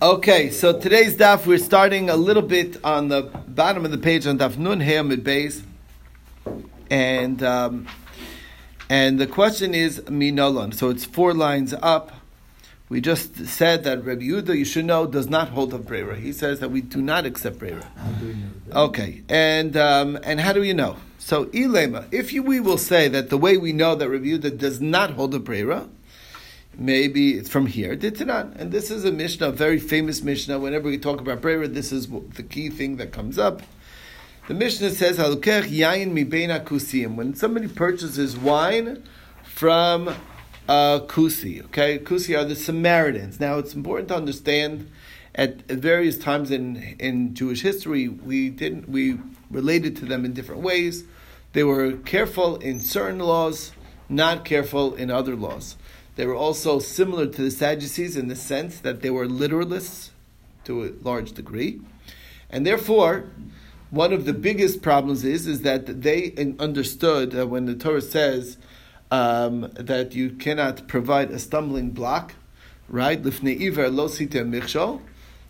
Okay, so today's daf we're starting a little bit on the bottom of the page on daf nun Hamid Beis, and um, and the question is minolon. So it's four lines up. We just said that Rabbi Yehuda, you should know, does not hold of brera. He says that we do not accept brera. Okay, and um, and how do you know? So ilema, if you, we will say that the way we know that Rabbi Yehuda does not hold of brera, maybe it's from here, Ditanan. And this is a Mishnah, a very famous Mishnah. Whenever we talk about brera, this is the key thing that comes up. The Mishnah says, "Halukech yayin mi kusim." When somebody purchases wine from uh, Kusi. Okay, Kusi are the Samaritans. Now, it's important to understand at various times in in Jewish history, we didn't we related to them in different ways. They were careful in certain laws, not careful in other laws. They were also similar to the Sadducees in the sense that they were literalists to a large degree, and therefore. One of the biggest problems is is that they understood uh, when the Torah says um, that you cannot provide a stumbling block, right? Lifnei iver lo michshol.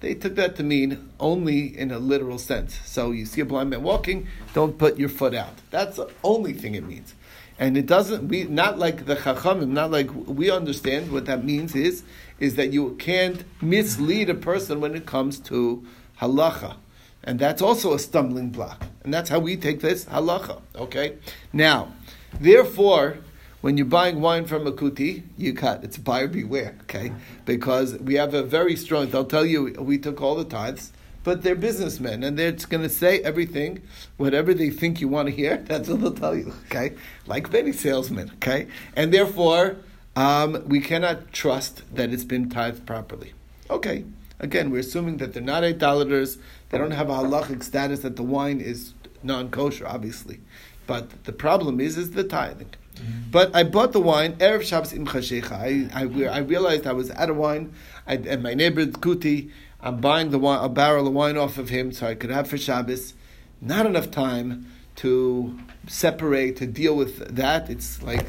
They took that to mean only in a literal sense. So you see a blind man walking, don't put your foot out. That's the only thing it means. And it doesn't we not like the chachamim, not like we understand what that means is is that you can't mislead a person when it comes to halacha. And that's also a stumbling block. And that's how we take this halacha. Okay? Now, therefore, when you're buying wine from a kuti, you cut. It's buyer beware, okay? Because we have a very strong, they'll tell you, we took all the tithes, but they're businessmen, and they're just going to say everything, whatever they think you want to hear, that's what they'll tell you, okay? Like many salesmen, okay? And therefore, um, we cannot trust that it's been tithed properly. Okay. Again, we're assuming that they're not idolaters, they don't have a halachic status that the wine is non kosher, obviously. But the problem is, is the tithing. Mm-hmm. But I bought the wine erev Shabbos im. I, I, I realized I was out of wine, I, and my neighbor Kuti. I'm buying the a barrel of wine off of him, so I could have for Shabbos. Not enough time to separate to deal with that. It's like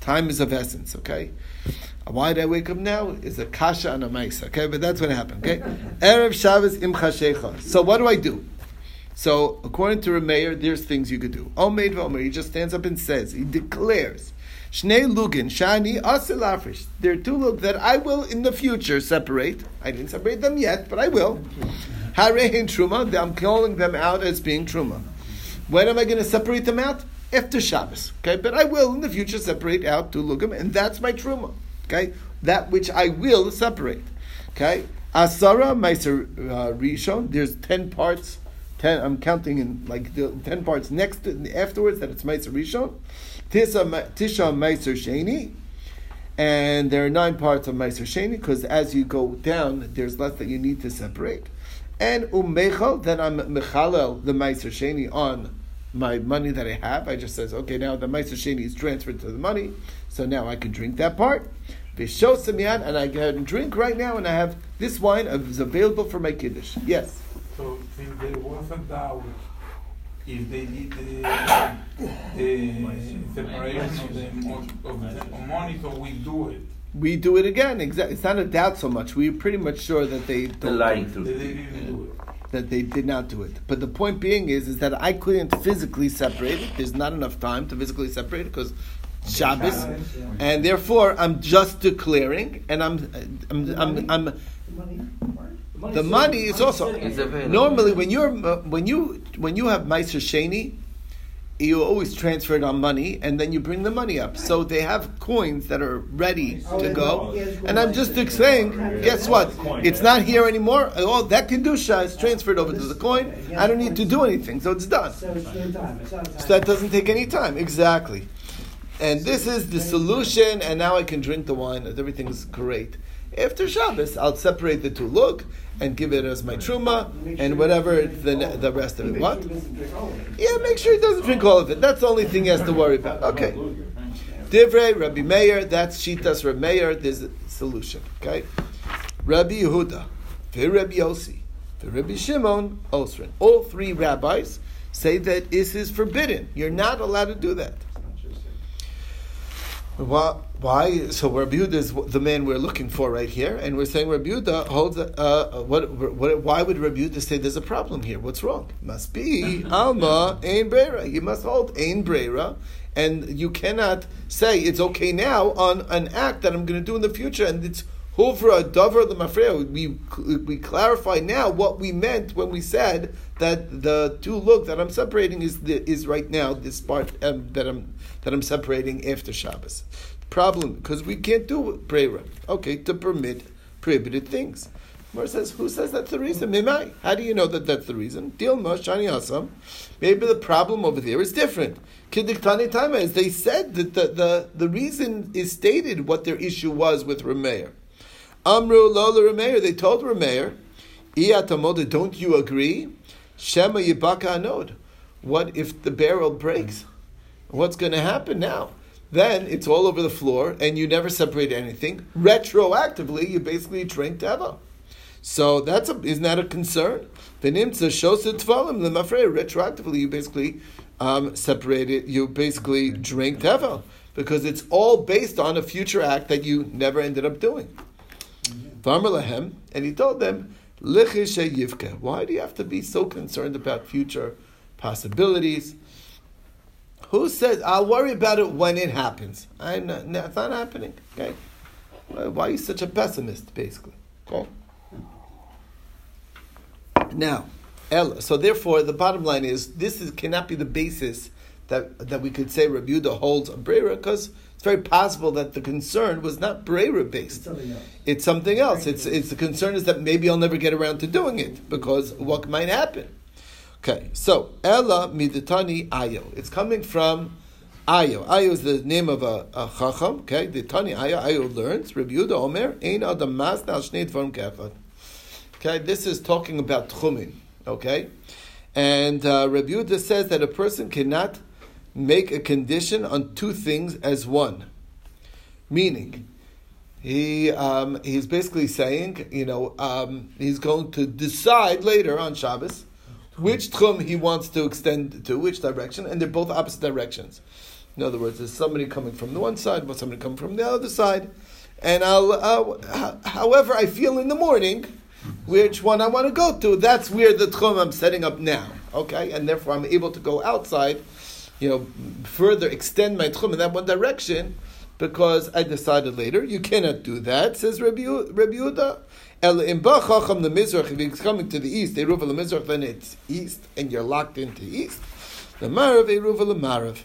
time is of essence. Okay. Why did I wake up now? Is a kasha and a maisa. Okay, but that's what happened. Okay, erev Shabbos im. So what do I do? So, according to Rameir, there's things you could do. Omeid v'omer, he just stands up and says, he declares, Shnei lugin, shani asilafrish. There are two lug that I will in the future separate. I didn't separate them yet, but I will. Harein truma, I'm calling them out as being truma. When am I going to separate them out? After Shabbos. Okay, but I will in the future separate out two lugim, and that's my truma. Okay, that which I will separate. Okay, asara meiser uh, rishon. There's ten parts ten. I'm counting in like the ten parts next to, afterwards that it's Meiser Rishon, Tisha Meiser Sheni, and there are nine parts of Meiser Sheni because as you go down, there's less that you need to separate. And Umechal, then I'm Mechalel the Meiser Sheni on my money that I have. I just says, okay, now the Meiser Sheni is transferred to the money, so now I can drink that part. Vishosamiyan, and I can drink right now, and I have this wine is available for my kiddush. Yes. So since there wasn't doubt if they did the, the separation of the, of the money, we do it. We do it again. Exactly. It's not a doubt so much. We're pretty much sure that they don't. lying through. That they did not do it. But the point being is, is that I couldn't physically separate it. There's not enough time to physically separate it because Shabbos, and therefore I'm just declaring, and I'm, I'm, I'm, I'm, I'm the money is also normally when you're uh, when you when you have Meiser Sheni, you always transfer it on money and then you bring the money up. So they have coins that are ready to go. And I'm just saying, guess what? It's not here anymore. Oh, that Kedusha is transferred over to the coin. I don't need to do anything. So it's done. So that doesn't take any time. Exactly. And this is the solution, and now I can drink the wine, and everything's great. After Shabbos, I'll separate the two. Look, and give it as my truma and whatever the, the rest of it. What? Yeah, make sure he doesn't drink all of it. That's the only thing he has to worry about. Okay. Divrei Rabbi Meir, that's Shitas Rabbi Meir, there's a solution. Okay? Rabbi Yehuda, Rabbi Yossi, Rabbi Shimon, Osrin. All three rabbis say that this is forbidden. You're not allowed to do that. Why? why? So Rabbi Yehuda is the man we're looking for right here, and we're saying Rabbi Yehuda holds. Uh, what, what? Why would Rabbi Yehuda say there's a problem here? What's wrong? Must be Alma Ein Breira. You must hold Ein Breira, and you cannot say it's okay now on an act that I'm going to do in the future, and it's Huvra Dover the Mafreo. We we clarify now what we meant when we said that the two look that I'm separating is the, is right now this part um, that I'm that I'm separating after Shabbos. Problem because we can't do brera. Okay, to permit prohibited things. Mar says, who says that's the reason? Mimai. How do you know that that's the reason? Shani asam. Maybe the problem over there is different. Kidiktani time is they said that the, the, the reason is stated what their issue was with Rameir. Amru lola Rameir. They told Rameir, Iyatamoda, don't you agree? Shema yibaka anod. What if the barrel breaks? What's going to happen now? Then it's all over the floor, and you never separate anything. Retroactively, you basically drink tevel. So that's a, isn't that a concern? The nimtza shows it tvalim the mafrei. Retroactively, you basically um, separate it. You basically drink tevel because it's all based on a future act that you never ended up doing. Varmer lahem, and he told them. Why do you have to be so concerned about future possibilities? Who says I'll worry about it when it happens? I know, no, it's not happening. Okay, why are you such a pessimist? Basically, okay. Now, Ella. So therefore, the bottom line is this is cannot be the basis that that we could say Rabbi Yehuda holds a brera because very possible that the concern was not brera based. It's something else. It's something else. It's it's the concern is that maybe I'll never get around to doing it because what might happen. Okay, so Ella miditani ayo. It's coming from ayo. Ayo is the name of a, a chacham. Okay, the tani ayo. Ayo learns. Rabbi Yehuda Omer ein adam mas al shnei dvarim kefad. Okay, this is talking about tchumin. Okay, and uh, Rabbi Yehuda says that a person cannot make a condition on two things as one. Meaning, he um, he's basically saying, you know, um, he's going to decide later on Shabbos which tchum he wants to extend to, which direction, and they're both opposite directions. In other words, there's somebody coming from the one side, but somebody coming from the other side, and I'll, uh, however I feel in the morning, which one I want to go to, that's where the tchum I'm setting up now. Okay, and therefore I'm able to go outside, you know, further extend my tchum in that one direction. Because I decided later, you cannot do that, says Rabbi, Rabbi Yehuda. El imba chacham the mizrach, if it's coming to the east, eruva the mizrach, then it's east, and you're locked into east. The marav eruva the marav.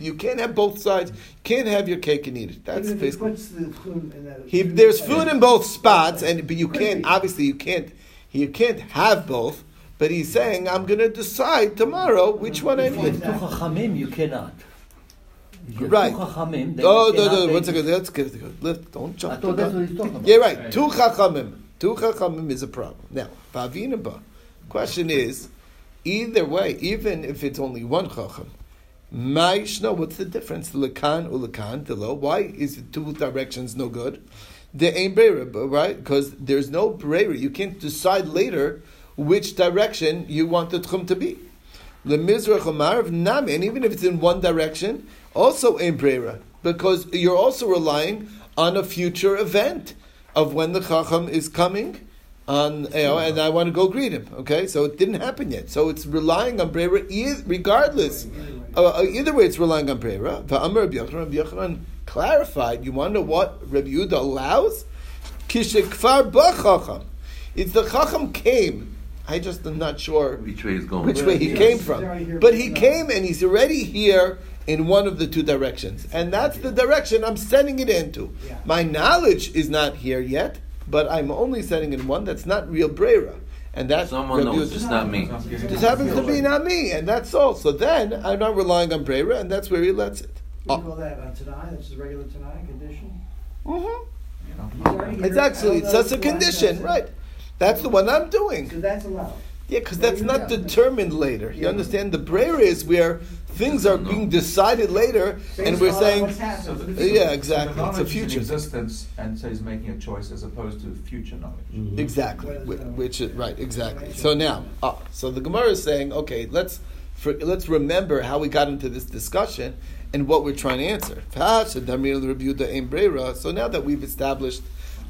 You can't have both sides. You can't have your cake and eat it. That's Even if he basically. puts the tchum in that- He, there's food in both spots, and but you can't. Obviously, you can't. You can't have both. But he's saying, I'm going to decide tomorrow which one I If need. it's Two chachamim, you cannot. If you're Right. Two chachamim, then Oh, you no, cannot no, make- one second. Let's get, let, don't jump. I the thought that's gun. what he's talking about. Yeah, right. Two chachamim. Two chachamim is a problem. Now, vavinaba. Question is, either way, even if it's only one chacham, ma'ishno, what's the difference? Lekan or lekan, below. Why is it two directions no good? The ain't brera, right? Because there's no brera. You can't decide later which direction you want the tchum to be. Lemizrach Amarav Nami, and even if it's in one direction, also in brera, because you're also relying on a future event of when the Chacham is coming. On, you know, and I want to go greet him. Okay, so it didn't happen yet. So it's relying on brera, regardless. Uh, uh, either way, it's relying on brera. Va'amar Rabbi Yochanan, clarified. You know what Rabbi Yehuda allows? Kishekfar b'chacham. It's the Chacham came. I just am not sure Which way is going? which way he Yes, came from. But he came and he's already here in one of the two directions. And that's the direction I'm sending it into. Yeah. My knowledge is not here yet, but I'm only sending in one that's not real Brera. And that's Someone Rabbi knows, just not me. Just happens to be not me, and that's all. So then I'm not relying on Brera, and that's where he lets it. What do you call that, on Tanai, that's a regular Tanai condition? Mhm. He's. It's actually, it's just a condition, right? That's the one I'm doing. So that's allowed. Yeah, because that's not determined later. You understand? The brera is where things are being decided later, and we're saying, what's happened in the yeah, exactly. So the It's a knowledge is in future. existence, and so he's making a choice as opposed to future knowledge. Exactly, whi- which is right, exactly. So now, ah, so the Gemara is saying, okay, let's for, let's remember how we got into this discussion and what we're trying to answer. So now that we've established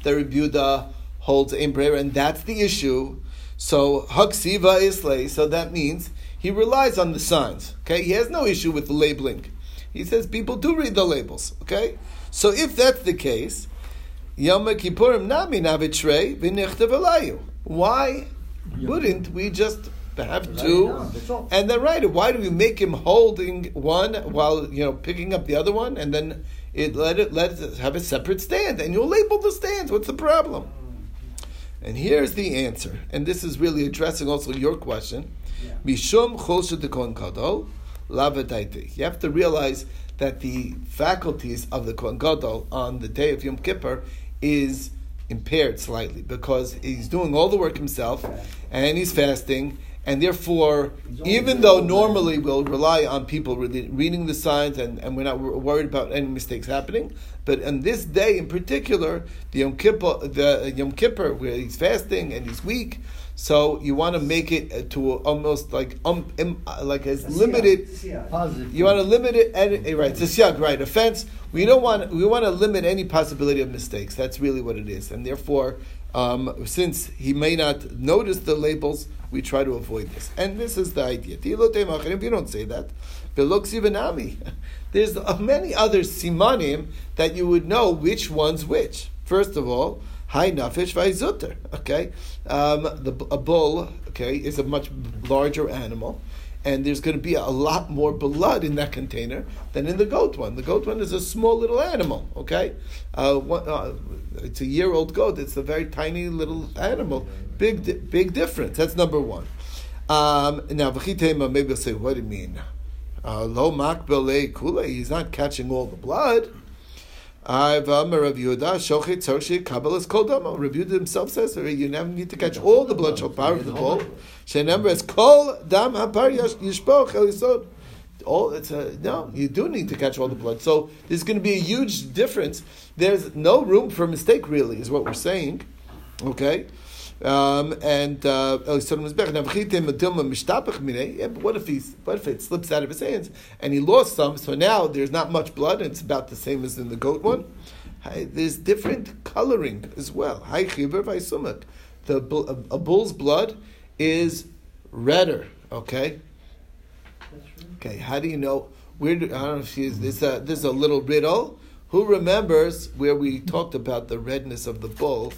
that Rebuda holds Ein Brera, and that's the issue. So Haksiva Islay, so that means he relies on the signs. Okay, he has no issue with the labeling. He says people do read the labels. Okay, so if that's the case, Yom Kippurim nami navitrei v'nichtav alayu. Why wouldn't we just have two and then write it? Why do we make him holding one while you know picking up the other one and then it let it let it have a separate stand and you'll label the stands? What's the problem? And here's the answer, and this is really addressing also your question. Mishum choshet the kohen gadol. You have to realize that the faculties of the kohen gadol on the day of Yom Kippur is impaired slightly because he's doing all the work himself and he's fasting and therefore, even though normally we'll rely on people reading the signs and, and we're not worried about any mistakes happening, but on this day in particular, the Yom Kippur, the Yom Kippur, where he's fasting and he's weak, so you want to make it to almost like um, like as limited. Positive. You want to limit it, and, eh, right? It's a right? Offense. We don't want we want to limit any possibility of mistakes. That's really what it is, and therefore, um, since he may not notice the labels, we try to avoid this. And this is the idea. If you don't say that, there's many other simanim that you would know which one's which. First of all, Hai nafish vaizuter. Okay, um, the a bull. Okay, is a much larger animal, and there's going to be a lot more blood in that container than in the goat one. The goat one is a small little animal. Okay, uh, one, uh, it's a year old goat. It's a very tiny little animal. Big, big difference. That's number one. Um, now, v'chitema, maybe I'll say, what do you mean? Uh, lo makbele kule, he's not catching all the blood. I've um, Rav Yehuda shochet tzorshi kabbalas kol dama. Rav Yehuda himself says you never need to catch all the blood shopar of the bull. Shenember is kol dam hapar yishpoch elisod. All it's a no. You do need to catch all the blood. So there's going to be a huge difference. There's no room for mistake. Really, is what we're saying. Okay. Um, and uh, yeah, but what if he what if it slips out of his hands and he lost some? So now there's not much blood, and it's about the same as in the goat one. There's different coloring as well. The a bull's blood is redder. Okay. Okay. How do you know? Where do, I don't know if she's this. This is a little riddle. Who remembers where we talked about the redness of the bull?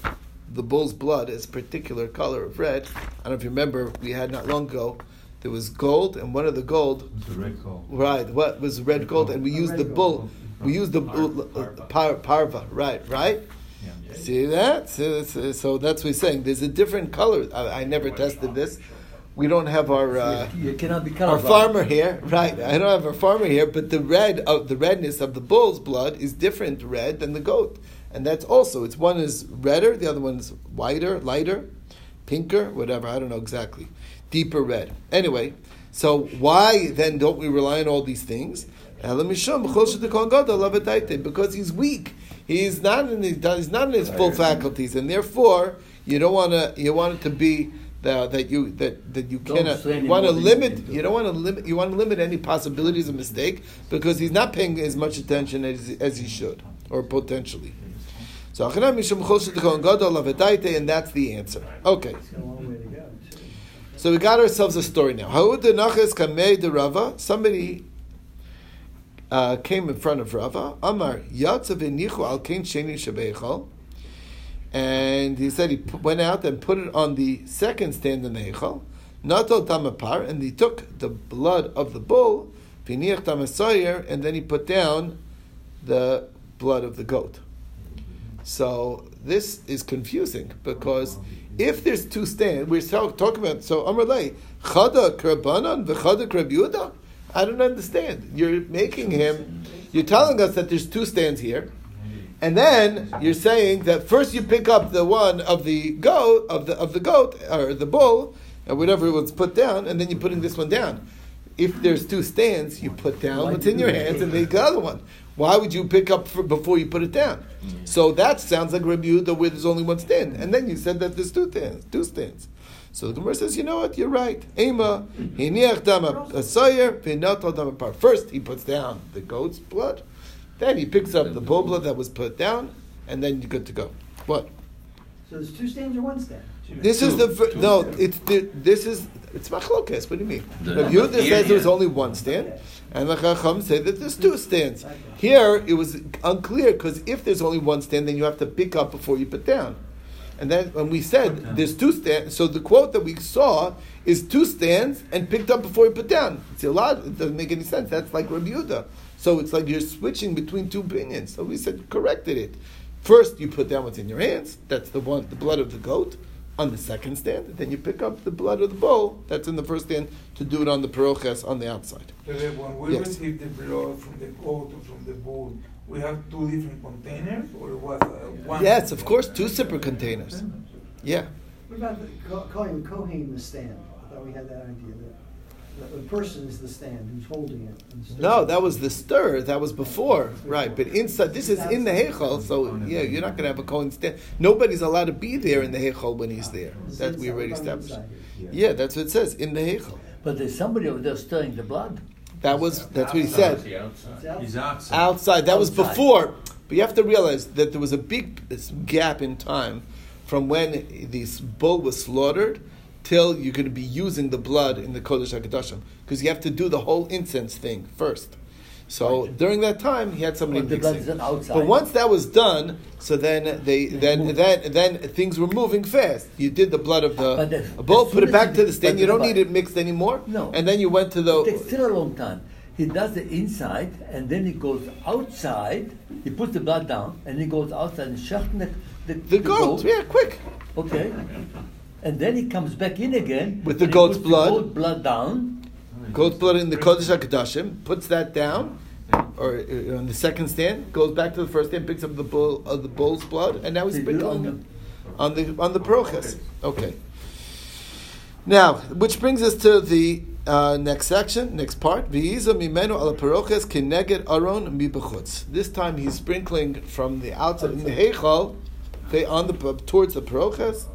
The bull's blood is a particular color of red. I don't know if you remember, we had not long ago, there was gold, and one of the gold. was the red gold. Right, what was red gold, and we used the bull. We used the bull, uh, par, parva, right, right? Yeah. See that? So, so, so, that's what he's saying. There's a different color. I, I never tested this. We don't have our uh, you cannot be our farmer here, right? I don't have our farmer here, but the red of the redness of the bull's blood is different red than the goat and that's also it's one is redder, the other one is whiter, lighter, pinker, whatever. I don't know exactly, deeper red. Anyway, so why then don't we rely on all these things? Because he's weak. He's not in his, he's not in his full faculties, and therefore you don't want to you want it to be that, that you that, that you cannot want to limit. You don't want to limit. You want to limit any possibilities of mistake because he's not paying as much attention as, as he should or potentially. So and that's the answer. Okay. So we got ourselves a story now. Haudanakis Khamei de Rava, somebody uh, came in front of Rava. Amar al and he said he went out and put it on the second stand in the Heichal. Natal tamapar, and he took the blood of the bull, and then he put down the blood of the goat. So this is confusing because if there's two stands, we're talking about so Amrlay Chada Krabanan v'Chada Krabuda. I don't understand. You're making him. You're telling us that there's two stands here, and then you're saying that first you pick up the one of the goat of the of the goat or the bull or whatever it was put down, and then you're putting this one down. If there's two stands, you put down what's in your hands and make the other one. Why would you pick up for, before you put it down? Mm-hmm. So that sounds like Rabbi Yehuda where there's only one stand. And then you said that there's two stands. Two stands. So the Gemara says, you know what? You're right. Ema hiniach dama asayer v'noto dama par. First, he puts down the goat's blood. Then he picks up the bull blood that was put down, and then you're good to go. What? So there's two stands or one stand? This is the ver- no. It's the, this is it's machlokes. What do you mean? The- Rav Yehuda says there was only one stand, and the Chacham said that there's two stands. Here it was unclear because if there's only one stand, then you have to pick up before you put down. And then when we said there's two stands, so the quote that we saw is two stands and picked up before you put down. It's a lot. It doesn't make any sense. That's like Rabbi Yehuda. So it's like you're switching between two opinions. So we said corrected it. First, you put down what's in your hands. That's the one, the blood of the goat, on the second stand. Then you pick up the blood of the bull. That's in the first stand to do it on the paroches on the outside. When we Yes. receive the blood from the goat or from the bull, we have two different containers, or what? Uh, one Yes, of course, two separate containers. Yeah. What about the, ca- calling the Kohen the stand? I thought we had that idea that the, the person is the stand who's holding it. No, that was the stir. That was before, right? But inside, this is in the heichal, so yeah, you're not going to have a kohen stand. Nobody's allowed to be there in the heichal when he's there. That we already on established. Yeah, that's what it says in the heichal. But there's somebody over there stirring the blood. That was that's what he said. He's outside. outside. That was before. But you have to realize that there was a big this gap in time from when this bull was slaughtered till you're going to be using the blood in the Kodesh HaKadoshim. Because you have to do the whole incense thing first. So during that time, he had somebody But mixing. But once that was done, so then they then then then things were moving fast. You did the blood of the the- bull, put it back to the stand. You don't need it mixed anymore. No. And then you went to the. It takes still a long time. He does the inside, and then he goes outside. He puts the blood down, and he goes outside and shachten the, the, the goat. Yeah, quick. Okay. And then he comes back in again With the goat's blood. The goat blood down. Goat's blood in the Kodesh HaKadoshim, puts that down, or uh, on the second stand, goes back to the first stand, picks up the bull, uh, the bull's blood, and now he's sprinkling on on the on the proches. Okay. Now, which brings us to the uh, next section, next part. Mimenu ala paroches kineged aron mibachutz. This time he's sprinkling from the outside in the heichal, okay, on the towards the paroches,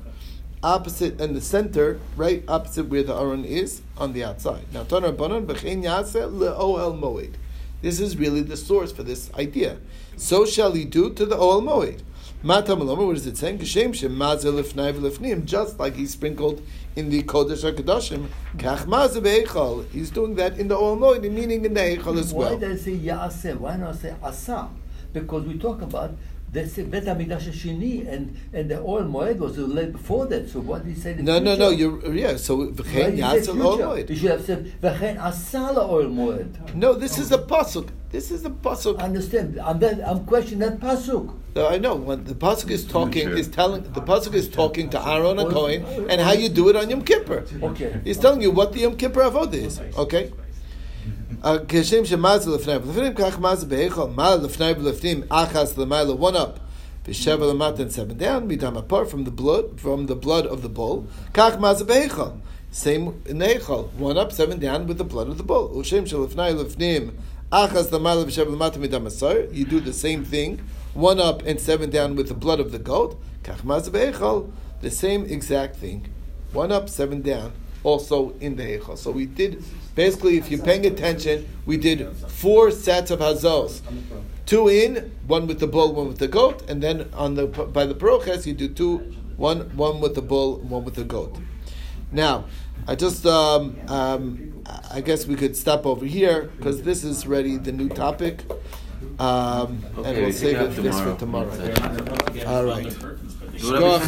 opposite and the center, right opposite where the aron is, on the outside. Now, Tanar Banan b'chein yaseh le'oel moed. This is really the source for this idea. So shall he do to the oel moed. Matam what is it saying? Geshem shem mazeh lifnai v'lifnim, just like he sprinkled in the Kodesh HaKadoshim, kach mazeh be'echal. He's doing that in the oel moed, meaning in the echal as well. Why does it say Yaaseh? Why not say Asa? Because we talk about the Bet Hamikdash Shini and and the oil moed was late before that. So what did he say? the No, no, no, you're, yeah, so Why v'chein did he say yaseh future? You should have said V'chein Asa oil moed. No, this is a pasuk. This is a pasuk. Understand? I'm that, I'm questioning that pasuk. No, I know when the pasuk is talking, is telling the pasuk is talking to Aaron and Cohen and how you do it on Yom Kippur. Okay. He's telling you what the Yom Kippur avodah is. Okay. Uh, Keshem shemaz lefnei v'lefnim kach maz be'echol mal lefnei v'lefnim achas l'mayla one up v'sheva l'mata and seven down midam apart from the blood from the blood of the bull kach maz be'echol same in the echol one up seven down with the blood of the bull. ushem shelefnei lefnim achas l'mayla v'sheva l'mata midam asar you do the same thing one up and seven down with the blood of the goat kach maz the same exact thing one up, seven down, also in the Heichal. So we did, basically, if you're paying attention, we did four sets of Hazos. Two in, one with the bull, one with the goat, and then on the by the Paroches, you do two, one one with the bull, one with the goat. Now, I just, um, um, I guess we could stop over here, because this is already the new topic. Um, and we'll save it this for tomorrow. tomorrow. All right. Shkoach